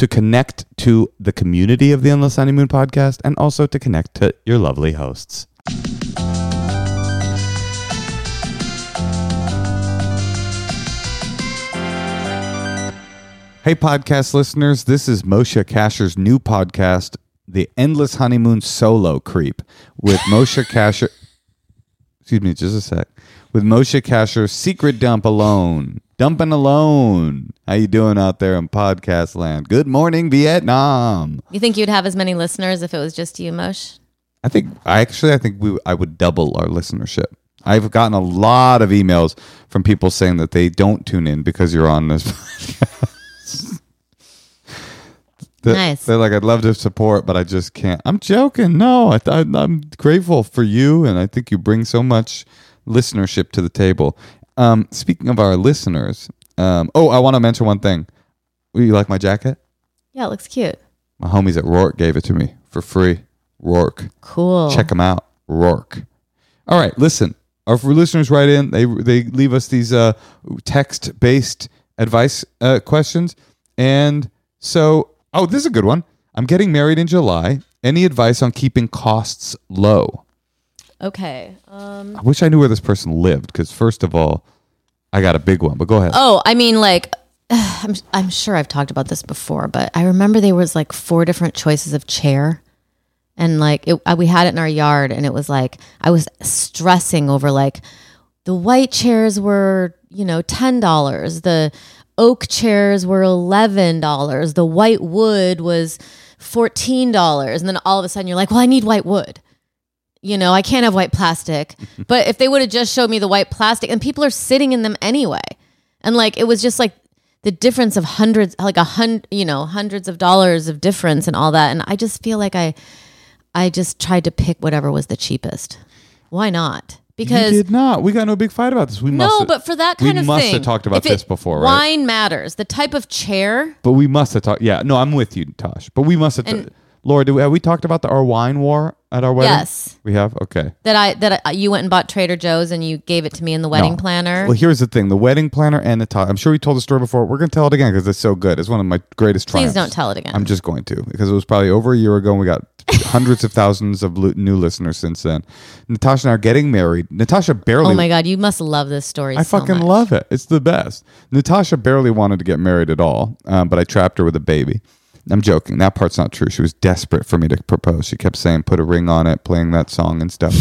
To connect to the community of the Endless Honeymoon podcast and also to connect to your lovely hosts. Hey, podcast listeners, this is Moshe Kasher's new podcast, The Endless Honeymoon Solo Creep, with Moshe Kasher. Excuse me, just a sec. With Moshe Kasher's Secret Dump Alone. Dumping Alone. How you doing out there in podcast land? Good morning, Vietnam. You think you'd have as many listeners if it was just you, Mosh? I think I actually I think we I would double our listenership. I've gotten a lot of emails from people saying that they don't tune in because you're on this podcast. Nice. They're like, I'd love to support, but I just can't. I'm joking. No, I th- I'm grateful for you, and I think you bring so much listenership to the table. Um, speaking of our listeners, um, oh, I want to mention one thing. You like my jacket? Yeah, it looks cute. My homies at Roark gave it to me for free. Roark. Cool. Check them out. Roark. All right, listen. Our listeners write in. They they leave us these uh, text based advice uh, questions, and so oh, this is a good one. I'm getting married in July. Any advice on keeping costs low? Okay. Um, I wish I knew where this person lived because first of all, I got a big one. But go ahead. Oh, I mean, like, I'm, I'm sure I've talked about this before, but I remember there was like four different choices of chair. And like, it, uh, we had it in our yard, and it was like, I was stressing over like, the white chairs were, you know, $10. The oak chairs were $11. The white wood was $14. And then all of a sudden you're like, well, I need white wood you know, I can't have white plastic. but if they would have just showed me the white plastic, and people are sitting in them anyway, and like it was just like the difference of hundreds, like a hundred, you know, hundreds of dollars of difference and all that, and I just feel like I, I just tried to pick whatever was the cheapest. Why not? you Because did not. We got no big fight about this. We must no, have- but for that kind of thing, we must have talked about it- this before, right? Wine matters. The type of chair. But we must have talked. Yeah, no, I'm with you, Tosh. But we must have. And- Laura, do we, have we talked about the, our wine war at our wedding? Yes. we have. Okay. That I that I, you went and bought Trader Joe's and you gave it to me in the wedding No. planner. Well, here's the thing: the wedding planner and the top. I'm sure we told the story before. We're gonna tell it again because it's so good. It's one of my greatest Please triumphs. don't tell it again. I'm just going to because it was probably over a year ago, and we got hundreds of thousands of lu- new listeners since then. Natasha and I are getting married. Natasha barely. oh my god, you must love this story. I so fucking much. love it. It's the best. Natasha barely wanted to get married at all, um, but I trapped her with a baby. I'm joking. That part's not true. She was desperate for me to propose. She kept saying, put a ring on it, playing that song and stuff.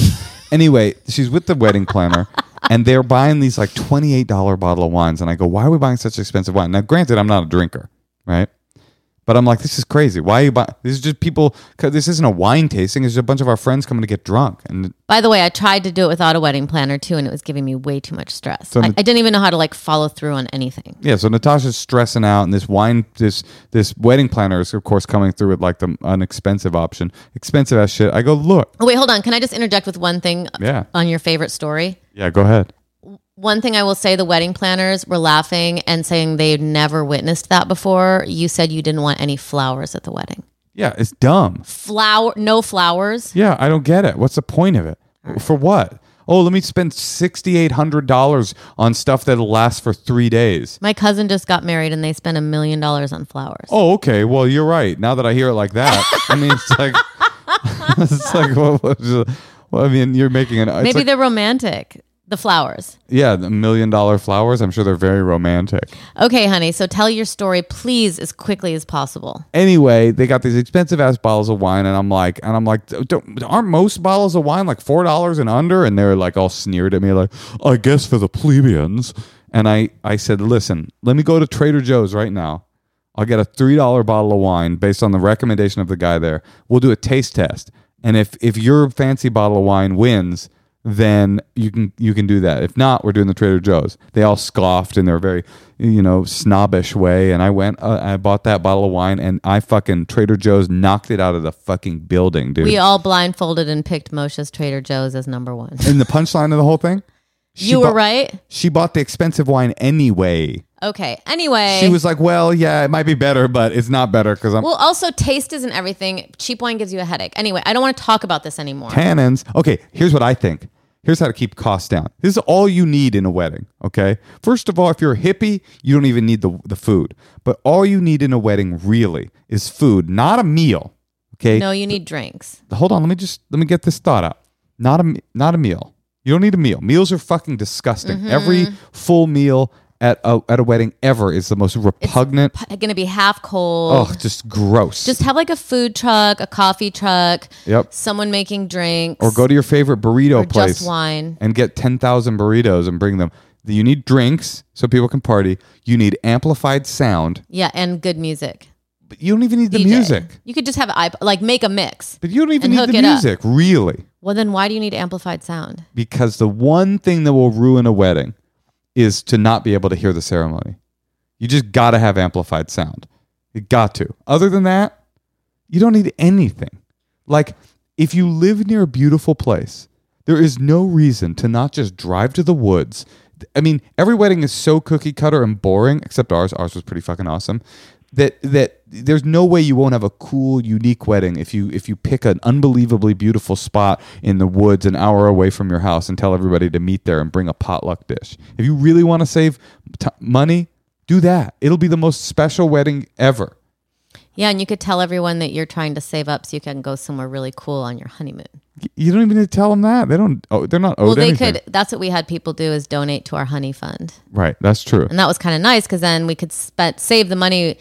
anyway, she's with the wedding planner, and they're buying these like $28 bottle of wines. And I go, why are we buying such expensive wine? Now, granted, I'm not a drinker, right? But I'm like, this is crazy. Why are you buying? This is just people. Cause this isn't a wine tasting. It's just a bunch of our friends coming to get drunk. And By the way, I tried to do it without a wedding planner too, and it was giving me way too much stress. So I, the- I didn't even know how to like follow through on anything. yeah, so Natasha's stressing out, and this wine, this this wedding planner is of course coming through with like the unexpensive option, expensive as shit. I go, look, Oh, wait, hold on. Can I just interject with one thing yeah, on your favorite story? yeah, go ahead. One thing I will say the wedding planners were laughing and saying they'd never witnessed that before. You said you didn't want any flowers at the wedding. Yeah, it's dumb. Flower, no flowers. Yeah, I don't get it. What's the point of it? For what? Oh, let me spend sixty eight hundred dollars on stuff that'll last for three days. My cousin just got married and they spent a million dollars on flowers. Oh, okay. Well, you're right. Now that I hear it like that, I mean, it's like, it's like, what, what, well, I mean, you're making an. It's Maybe like, they're romantic. The flowers. yeah, the million dollar flowers. I'm sure they're very romantic. Okay, honey. So tell your story, please, as quickly as possible. Anyway, they got these expensive ass bottles of wine, and I'm like, and I'm like, don't, aren't most bottles of wine like four dollars and under? And they're like all sneered at me, like, I guess for the plebeians. And I, I said, listen, let me go to Trader Joe's right now. I'll get a three dollar bottle of wine based on the recommendation of the guy there. We'll do a taste test, and if if your fancy bottle of wine wins, then you can you can do that. If not, we're doing the Trader Joe's. They all scoffed in their very you know snobbish way, and I went. Uh, I bought that bottle of wine, and I fucking Trader Joe's knocked it out of the fucking building, dude. We all blindfolded and picked Moshe's Trader Joe's as number one. and the punchline of the whole thing, you were bought- right. She bought the expensive wine anyway. Okay. Anyway. She was like, "Well, yeah, it might be better, but it's not better because I'm well, also, taste isn't everything. Cheap wine gives you a headache. Anyway, I don't want to talk about this anymore. tannins. Okay, here's what I think. Here's how to keep costs down. This is all you need in a wedding. Okay. First of all, if you're a hippie, you don't even need the, the food. But all you need in a wedding really is food, not a meal. Okay. No, you need drinks. Hold on. Let me just let me get this thought out. Not a not a meal. You don't need a meal. Meals are fucking disgusting. Mm-hmm. Every full meal at a at a wedding ever is the most repugnant. It's going to be half cold. oh, just gross. Just have like a food truck, a coffee truck, yep. someone making drinks, Or go to your favorite burrito or place. just wine. and get 10,000 burritos and bring them. You need drinks so people can party. You need amplified sound, Yeah, and good music. but you don't even need the DJ. music. You could just have iP- like make a mix. But you don't even need the it up. music, really. Well, then why do you need amplified sound? Because the one thing that will ruin a wedding is to not be able to hear the ceremony. You just got to have amplified sound. You got to. Other than that, you don't need anything. Like, if you live near a beautiful place, there is no reason to not just drive to the woods. I mean, every wedding is so cookie cutter and boring, except ours. Ours was pretty fucking awesome. That that there's no way you won't have a cool, unique wedding if you if you pick an unbelievably beautiful spot in the woods an hour away from your house and tell everybody to meet there and bring a potluck dish. If you really want to save t- money, do that. It'll be the most special wedding ever. Yeah, and you could tell everyone that you're trying to save up so you can go somewhere really cool on your honeymoon. You don't even need to tell them that. They don't. Oh, they're not owed well, they anything. could. That's what we had people do is donate to our honey fund, Right. That's true. and that was kind of nice because then we could spend save the money,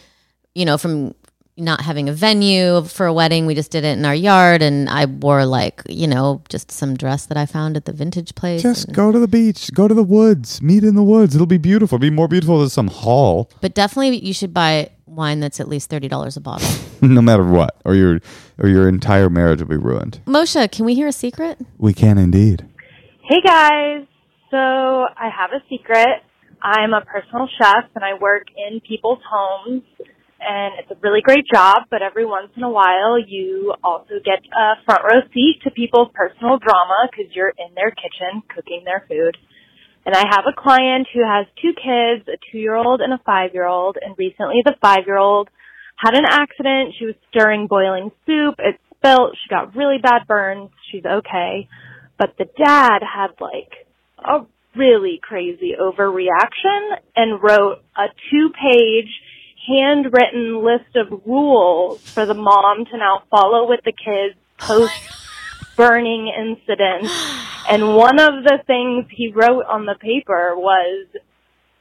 you know, from not having a venue for a wedding. We just did it in our yard, and I wore like you know just some dress that I found at the vintage place. Just go to the beach. Go to the woods. Meet in the woods. It'll be beautiful. It'll be more beautiful than some hall, but definitely, you should buy wine that's at least thirty dollars a bottle. no matter what, or your or your entire marriage will be ruined. Moshe, can we hear a secret? We can indeed. Hey guys, so I have a secret. I'm a personal chef and I work in people's homes and it's a really great job, but every once in a while you also get a front row seat to people's personal drama because you're in their kitchen cooking their food. And I have a client who has two kids, a two year old and a five year old, and recently the five year old had an accident. She was stirring boiling soup. It spilt. She got really bad burns. She's okay. But the dad had like a really crazy overreaction and wrote a two page handwritten list of rules for the mom to now follow with the kids post burning incident. And one of the things he wrote on the paper was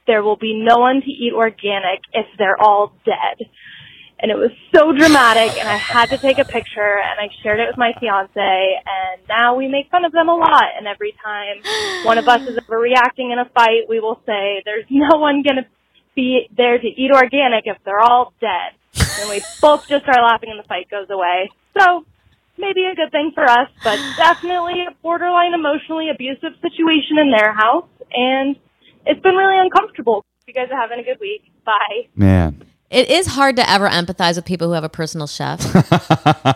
there will be no one to eat organic if they're all dead. And it was so dramatic and I had to take a picture and I shared it with my fiance and now we make fun of them a lot and every time one of us is overreacting in a fight we will say there's no one gonna be there to eat organic if they're all dead. and we both just start laughing and the fight goes away. So maybe a good thing for us, but definitely a borderline emotionally abusive situation in their house, and it's been really uncomfortable. You guys are having a good week. Bye. Man. It is hard to ever empathize with people who have a personal chef.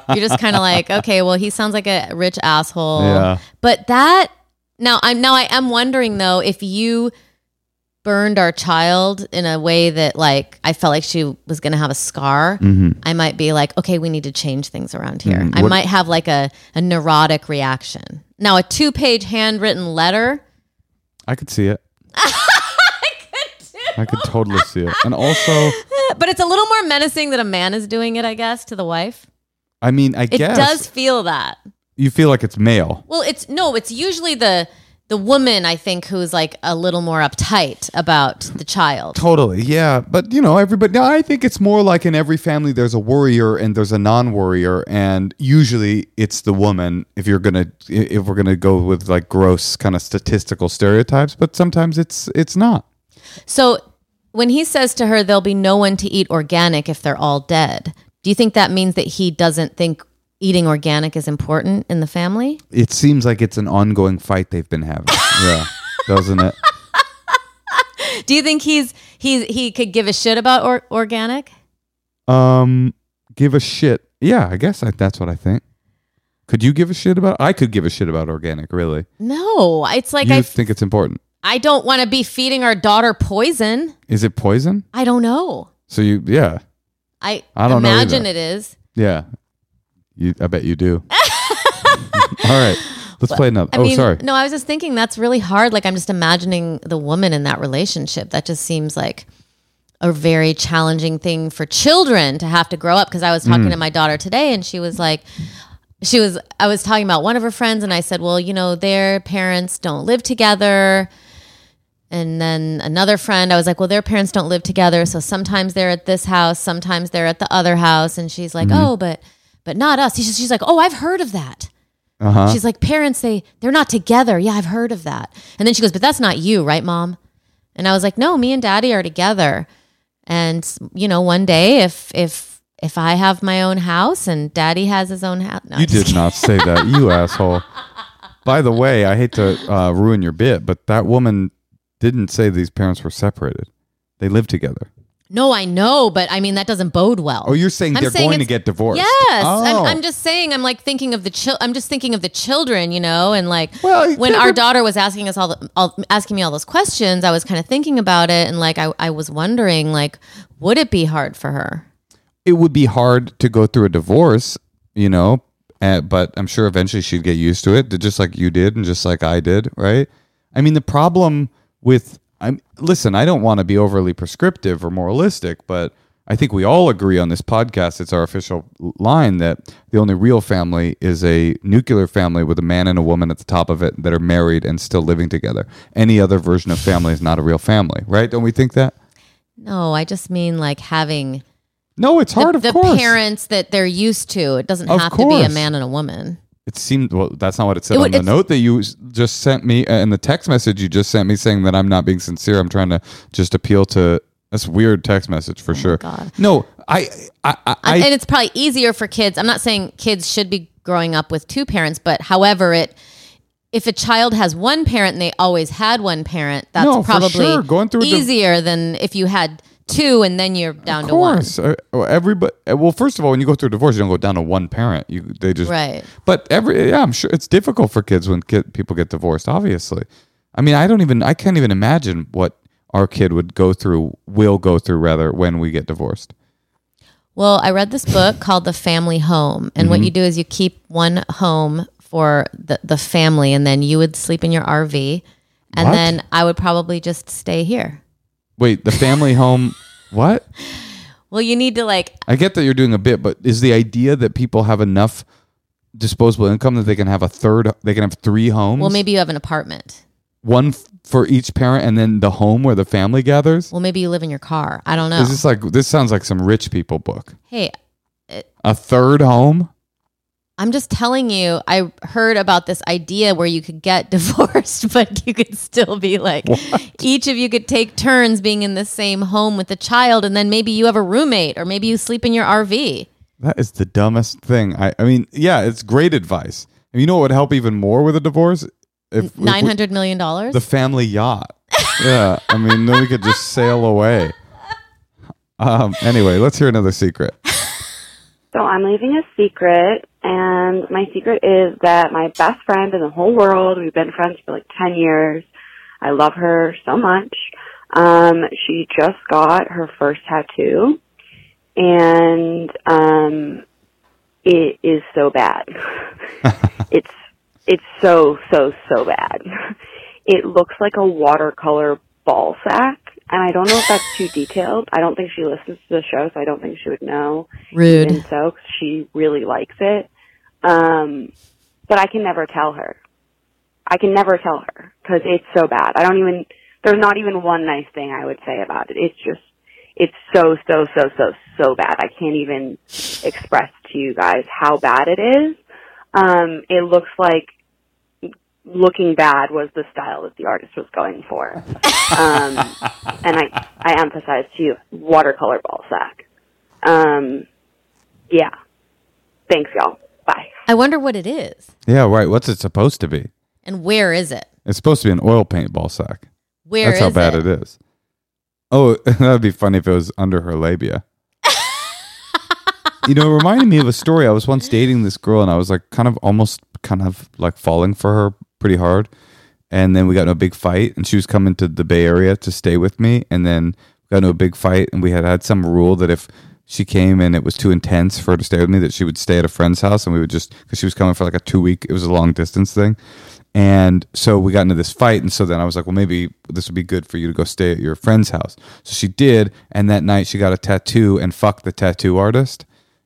You're just kind of like, okay, well, he sounds like a rich asshole. Yeah. But that now, I'm now I am wondering though if you burned our child in a way that like I felt like she was going to have a scar, mm-hmm. I might be like, okay, we need to change things around here. Mm-hmm. I What- might have like a, a neurotic reaction. Now, a two page handwritten letter. I could see it. I could totally see it. And also, But it's a little more menacing that a man is doing it, I guess, to the wife. I mean, I It guess It does feel that. you feel like it's male. Well, it's no, it's usually the the woman I think who's like a little more uptight about the child. Totally, yeah. But you know, everybody. I think it's more like in every family, there's a worrier and there's a non-worrier, and usually it's the woman. If you're gonna, if we're gonna go with like gross kind of statistical stereotypes, but sometimes it's it's not. So when he says to her, "There'll be no one to eat organic if they're all dead," do you think that means that he doesn't think eating organic is important in the family? It seems like it's an ongoing fight they've been having. yeah, doesn't it? Do you think he's he's he could give a shit about or, organic? Um, give a shit. Yeah, I guess I, that's what I think. Could you give a shit about? I could give a shit about organic. Really, No, it's like you I think it's important? I don't want to be feeding our daughter poison. Is it poison? I don't know. So you, yeah, I, I don't know imagine either. it is. yeah. You, I bet you do. All right, let's play another. I oh, mean, sorry. no, I was just thinking that's really hard. Like I'm just imagining the woman in that relationship. That just seems like a very challenging thing for children to have to grow up. Because I was Mm. talking to my daughter today, and she was like, she was. I was talking about one of her friends, and I said, well, you know, their parents don't live together. And then another friend, I was like, well, their parents don't live together, so sometimes they're at this house, sometimes they're at the other house. And she's like, Mm-hmm. oh, but but not us. She's, she's like, oh, I've heard of that. Uh huh. She's like, parents, they they're not together. Yeah, I've heard of that. And then she goes, but that's not you, right, mom? And I was like, no, me and daddy are together. And you know, one day if if if I have my own house and daddy has his own house, no, You did not say that, you asshole. By the way, I hate to uh, ruin your bit, but that woman didn't say these parents were separated. They live together. No, I know, but I mean that doesn't bode well. Oh, you're saying I'm they're saying going to get divorced? Yes, Oh. I'm, I'm just saying. I'm like thinking of the chil- I'm just thinking of the children, you know, and like Well, when our daughter was asking us all, the, all asking me all those questions, I was kind of thinking about it, and like I, I was wondering, like, would it be hard for her? it would be hard to go through a divorce, you know, uh, but I'm sure eventually she'd get used to it, just like you did and just like I did, right? I mean, the problem with I'm listen, I don't want to be overly prescriptive or moralistic, but I think we all agree on this podcast. It's our official line that the only real family is a nuclear family with a man and a woman at the top of it that are married and still living together. Any other version of family is not a real family, right? Don't we think that? No, I just mean like having No, it's hard, the, of the course. parents that they're used to. It doesn't Of have to be a man and a woman. It seemed well. That's not what it said It on the note that you just sent me, uh, and the text message you just sent me saying that I'm not being sincere. I'm trying to just appeal to. That's a weird text message for sure. Oh God. No, I, I, I, I and it's probably easier for kids. I'm not saying kids should be growing up with two parents, but however, it if a child has one parent and they always had one parent, that's No, probably sure. Going through div- easier than if you had two and then you're down to one. course, uh, everybody. Well, first of all, when you go through a divorce, you don't go down to one parent. You they just Right. But every yeah, I'm sure it's difficult for kids when kid, people get divorced. Obviously, I mean, I don't even I can't even imagine what our kid would go through, will go through rather when we get divorced. Well, I read this book called The Family Home, and Mm-hmm. what you do is you keep one home for the the family, and then you would sleep in your RV, and What? then I would probably just stay here. Wait, the family home. What? Well, you need to like I get that you're doing a bit, but is the idea that people have enough disposable income that they can have a third, they can have three homes? well, maybe you have an apartment. one f- for each parent, and then the home where the family gathers. Well, maybe you live in your car. I don't know. Is this like this sounds like some rich people book? hey, A third home? I'm just telling you, I heard about this idea where you could get divorced, but you could still be like, each of you could take turns being in the same home with the child, and then maybe you have a roommate, or maybe you sleep in your RV. That is the dumbest thing. I, I mean, yeah, it's great advice. And you know what would help even more with a divorce? If, Nine hundred million dollars. the family yacht. yeah, I mean, then we could just sail away. Um, anyway, let's hear another secret. So I'm leaving a secret, and my secret is that my best friend in the whole world, we've been friends for like 10 years. I love her so much. Um, she just got her first tattoo, and um, it is so bad. it's it's so so so bad. It looks like a watercolor ball sack, and I don't know if that's too detailed. I don't think she listens to the show, so I don't think she would know. Rude. And so 'cause she really likes it. Um, but I can never tell her. I can never tell her because it's so bad. I don't even, there's not even one nice thing I would say about it. It's just, it's so, so, so, so, so bad. I can't even express to you guys how bad it is. Um, it looks like looking bad was the style that the artist was going for. Um, and I, I emphasize to you, watercolor ball sack. Um, yeah. Thanks, y'all. Bye. I wonder what it is, Yeah, right. What's it supposed to be? and where is it? It's supposed to be an oil paint ball sack. Where That's how bad it? it is. Oh, that'd be funny if it was under her labia. you know, it reminded me of a story. I was once dating this girl, and I was like, kind of almost, kind of like falling for her pretty hard. And then we got in a big fight, and she was coming to the Bay Area to stay with me. And then got into a big fight, and we had had some rule that if she came and it was too intense for her to stay with me, that she would stay at a friend's house, and we would just because she was coming for like a two week. It was a long distance thing. And so we got into this fight. And so then I was like, well, maybe this would be good for you to go stay at your friend's house. So she did. And that night she got a tattoo and fucked the tattoo artist.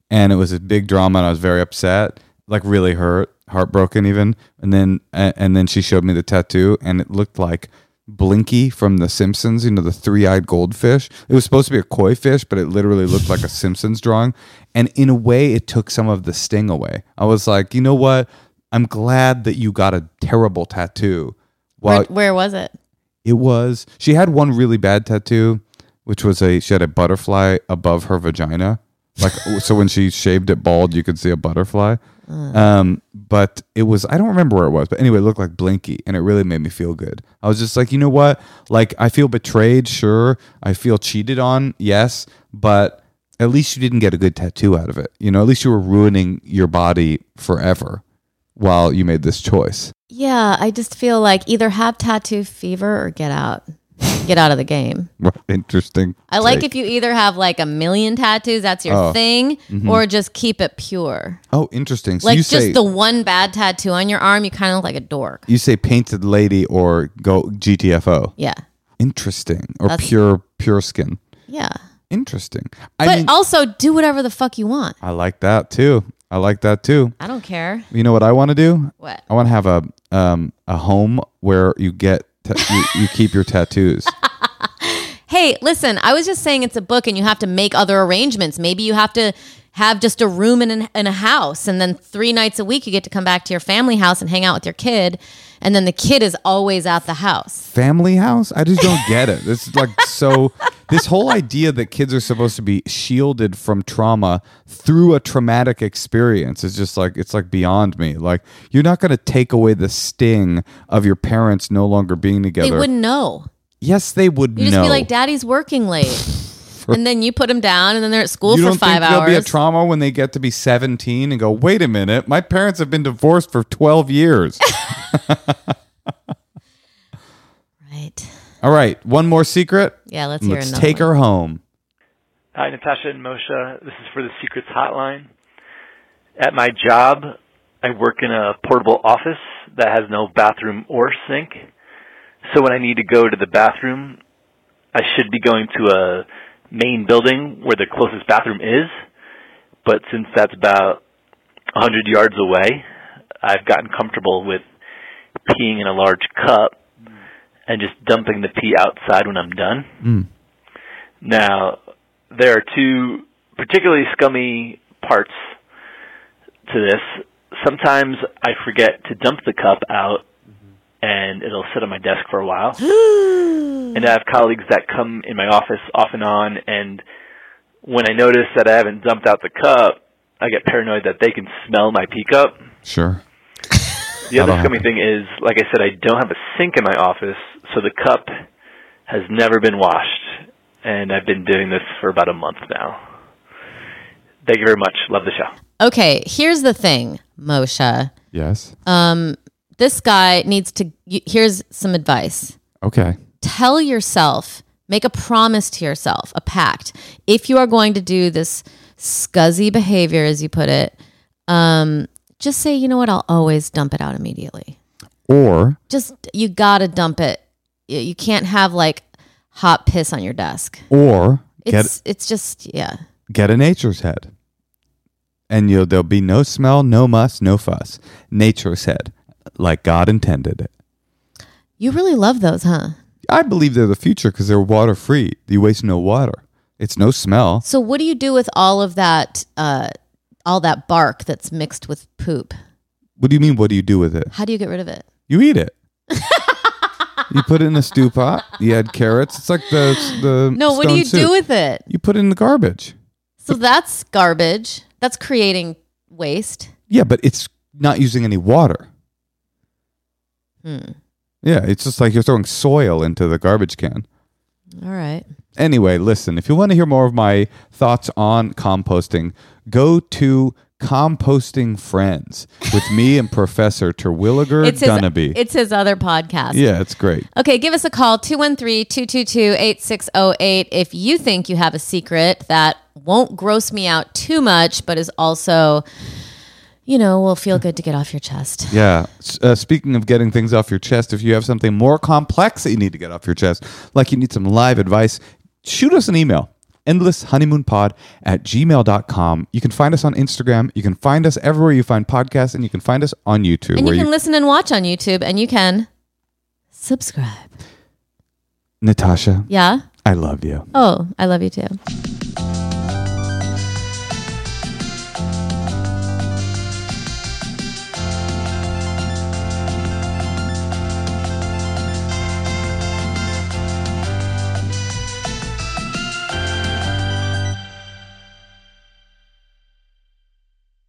And it was a big drama. And I was very upset, like really hurt, heartbroken even. And then, and then she showed me the tattoo and it looked like Blinky from The Simpsons, you know, the three eyed goldfish. It was supposed to be a koi fish, but it literally looked like a Simpsons drawing. And in a way, it took some of the sting away. I was like, you know what? I'm glad that you got a terrible tattoo. Where, Well, where was it? it was, she had one really bad tattoo, which was a, she had a butterfly above her vagina. Like, so when she shaved it bald, you could see a butterfly. Um, but it was, I don't remember where it was, but anyway, it looked like Blinky and it really made me feel good. I was just like, you know what? Like, I feel betrayed, sure. I feel cheated on, yes, but at least you didn't get a good tattoo out of it. You know, at least you were ruining your body forever while you made this choice. Yeah, I just feel like either have tattoo fever or get out. Get out of the game. Interesting. I like take. if you either have like a million tattoos, that's your Oh. thing, or just keep it pure. Oh, interesting. So like just say the one bad tattoo on your arm, you kind of look like a dork. you say painted lady or go GTFO. Yeah. Interesting. Or That's- pure pure skin. Yeah. Interesting. I But mean, also do whatever the fuck you want. I like that too. I like that too. I don't care. You know what I want to do? What? I want to have a um a home where you get ta- you, you keep your tattoos. Hey, listen, I was just saying it's a book and you have to make other arrangements. Maybe you have to have just a room in, an, in a house and then three nights a week you get to come back to your family house and hang out with your kid and then the kid is always at the house. Family house? I just don't get it. This is like so this whole idea that kids are supposed to be shielded from trauma through a traumatic experience is just like it's like beyond me. Like you're not going to take away the sting of your parents no longer being together. They wouldn't know. Yes, they would You just know. be like, Daddy's working late. and then you put them down and then they're at school you for don't five think there'll be a trauma when they get to be 17 and go, wait a minute, my parents have been divorced for 12 years. right. All right, one more secret. Yeah, let's hear Let's another take one. her home. Hi, Natasha and Moshe. This is for the Secrets Hotline. At my job, I work in a portable office that has no bathroom or sink. So when I need to go to the bathroom, I should be going to a main building where the closest bathroom is. But since that's about 100 yards away, I've gotten comfortable with peeing in a large cup and just dumping the pee outside when I'm done. Mm. Now, there are two particularly scummy parts to this. sometimes I forget to dump the cup out and it'll sit on my desk for a while. and I have colleagues that come in my office off and on and when I notice that I haven't dumped out the cup, I get paranoid that they can smell my pee cup. Sure. The other That'll scummy thing is, like I said, I don't have a sink in my office, so the cup has never been washed, and I've been doing this for about a month now. Thank you very much. Love the show. Okay, here's the thing, Moshe. Yes. Um, This guy needs to. Here's some advice. Okay. tell yourself, make a promise to yourself, a pact. If you are going to do this scuzzy behavior, as you put it, um, just say, you know what, I'll always dump it out immediately. Or Just, you gotta dump it. You can't have like hot piss on your desk. or get It's, it's just, yeah. get a nature's head. And you'll there'll be no smell, no muss, no fuss. Nature's head. Like God intended it. You really love those, huh? I believe they're the future because they're water free. You waste no water. It's no smell. So, what do you do with all of that, uh, all that bark that's mixed with poop? What do you mean? What do you do with it? How do you get rid of it? You eat it. you put it in a stew pot. You add carrots. It's like the the No, what do you soup. do with it? You put it in the garbage. So that's garbage. That's creating waste. Yeah, but it's not using any water. Hmm. Yeah, it's just like you're throwing soil into the garbage can. All right. Anyway, listen, if you want to hear more of my thoughts on composting, go to Composting Friends with me and Professor Terwilliger It's his, Dunnaby. it's his other podcast. yeah, it's great. Okay, give us a call 213-222-8608 if you think you have a secret that won't gross me out too much but is also you know, will feel good to get off your chest. Yeah. Uh, speaking of getting things off your chest, if you have something more complex that you need to get off your chest, like you need some live advice, shoot us an email. endlesshoneymoonpod at gmail.com. You can find us on Instagram. You can find us everywhere you find podcasts, and you can find us on YouTube. And you can listen and watch on YouTube and you can subscribe. Natasha, Yeah? I love you. Oh, I love you too.